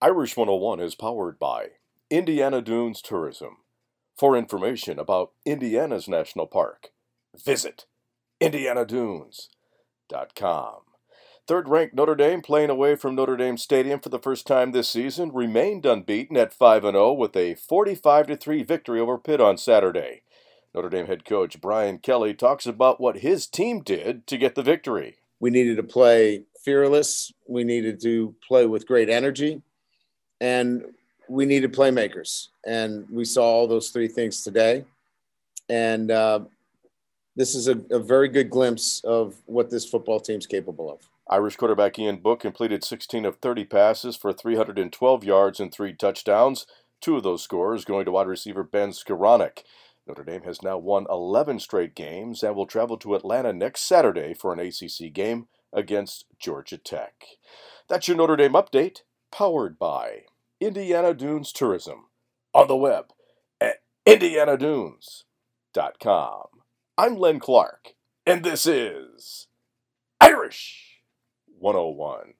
Irish 101 is powered by Indiana Dunes Tourism. For information about Indiana's National Park, visit indianadunes.com. Third ranked Notre Dame, playing away from Notre Dame Stadium for the first time this season, remained unbeaten at 5 0 with a 45 3 victory over Pitt on Saturday. Notre Dame head coach Brian Kelly talks about what his team did to get the victory. We needed to play fearless, we needed to play with great energy, and we needed playmakers. And we saw all those three things today. And uh, this is a, a very good glimpse of what this football team's capable of. Irish quarterback Ian Book completed 16 of 30 passes for 312 yards and three touchdowns. Two of those scores going to wide receiver Ben Skowronek. Notre Dame has now won 11 straight games and will travel to Atlanta next Saturday for an ACC game against Georgia Tech. That's your Notre Dame update, powered by Indiana Dunes Tourism on the web at indianadunes.com. I'm Len Clark, and this is Irish 101.